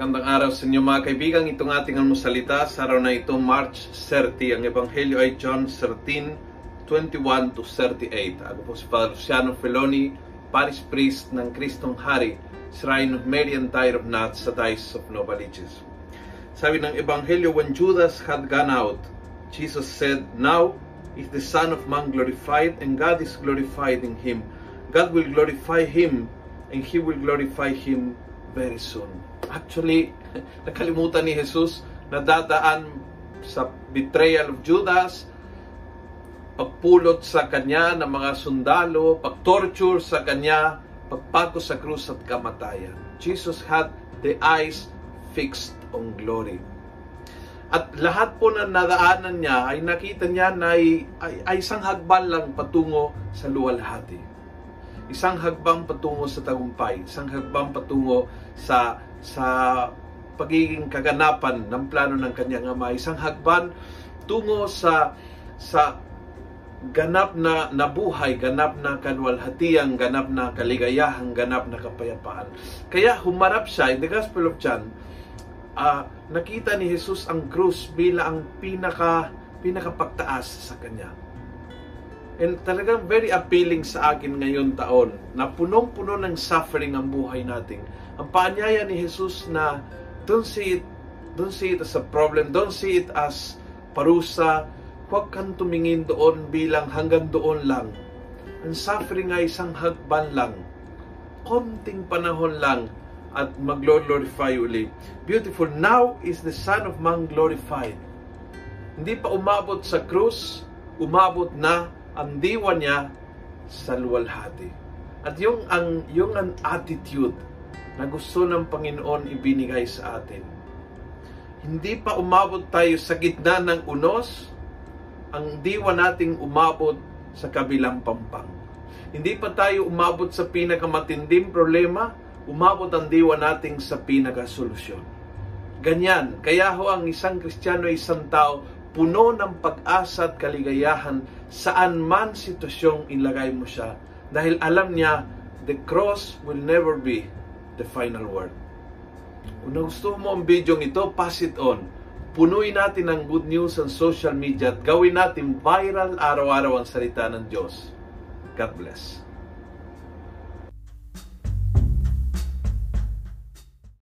Magandang araw sa inyo mga kaibigan. Itong ating almusalita sa araw na ito, March 30. Ang Ebanghelyo ay John 13, 21 to 38. Ako po si Father Luciano Feloni, Paris Priest ng Kristong Hari, Shrine of Mary and Tyre of Nuts sa Dice of Novaliches. Sabi ng Ebanghelyo, when Judas had gone out, Jesus said, Now is the Son of Man glorified, and God is glorified in Him. God will glorify Him, and He will glorify Him very soon. Actually, nakalimutan ni Jesus na dadaan sa betrayal of Judas, pagpulot sa kanya ng mga sundalo, pagtorture sa kanya, pagpako sa krus at kamatayan. Jesus had the eyes fixed on glory. At lahat po na nadaanan niya ay nakita niya na ay, ay, ay isang hagbal lang patungo sa luwalhati isang hagbang patungo sa tagumpay, isang hagbang patungo sa sa pagiging kaganapan ng plano ng kanyang ama, isang hagban tungo sa sa ganap na nabuhay, ganap na kalwalhatiang, ganap na kaligayahan, ganap na kapayapaan. Kaya humarap siya in the Gospel of John, uh, nakita ni Jesus ang krus bilang ang pinaka pinakapagtaas sa kanya And talagang very appealing sa akin ngayon taon na punong-puno ng suffering ang buhay natin. Ang paanyaya ni Jesus na don't see it, don't see it as a problem, don't see it as parusa, huwag kang tumingin doon bilang hanggang doon lang. Ang suffering ay isang hagban lang. Konting panahon lang at mag-glorify uli. Beautiful. Now is the Son of Man glorified. Hindi pa umabot sa krus, umabot na ang diwa niya sa luwalhati. At yung ang yung ang attitude na gusto ng Panginoon ibinigay sa atin. Hindi pa umabot tayo sa gitna ng unos, ang diwa nating umabot sa kabilang pampang. Hindi pa tayo umabot sa pinakamatinding problema, umabot ang diwa nating sa pinakasolusyon. Ganyan, kaya ho ang isang Kristiyano ay isang tao puno ng pag-asa at kaligayahan saan man sitwasyong ilagay mo siya. Dahil alam niya, the cross will never be the final word. Kung gusto mo ang video ito, pass it on. Punuin natin ng good news sa social media at gawin natin viral araw-araw ang salita ng Diyos. God bless.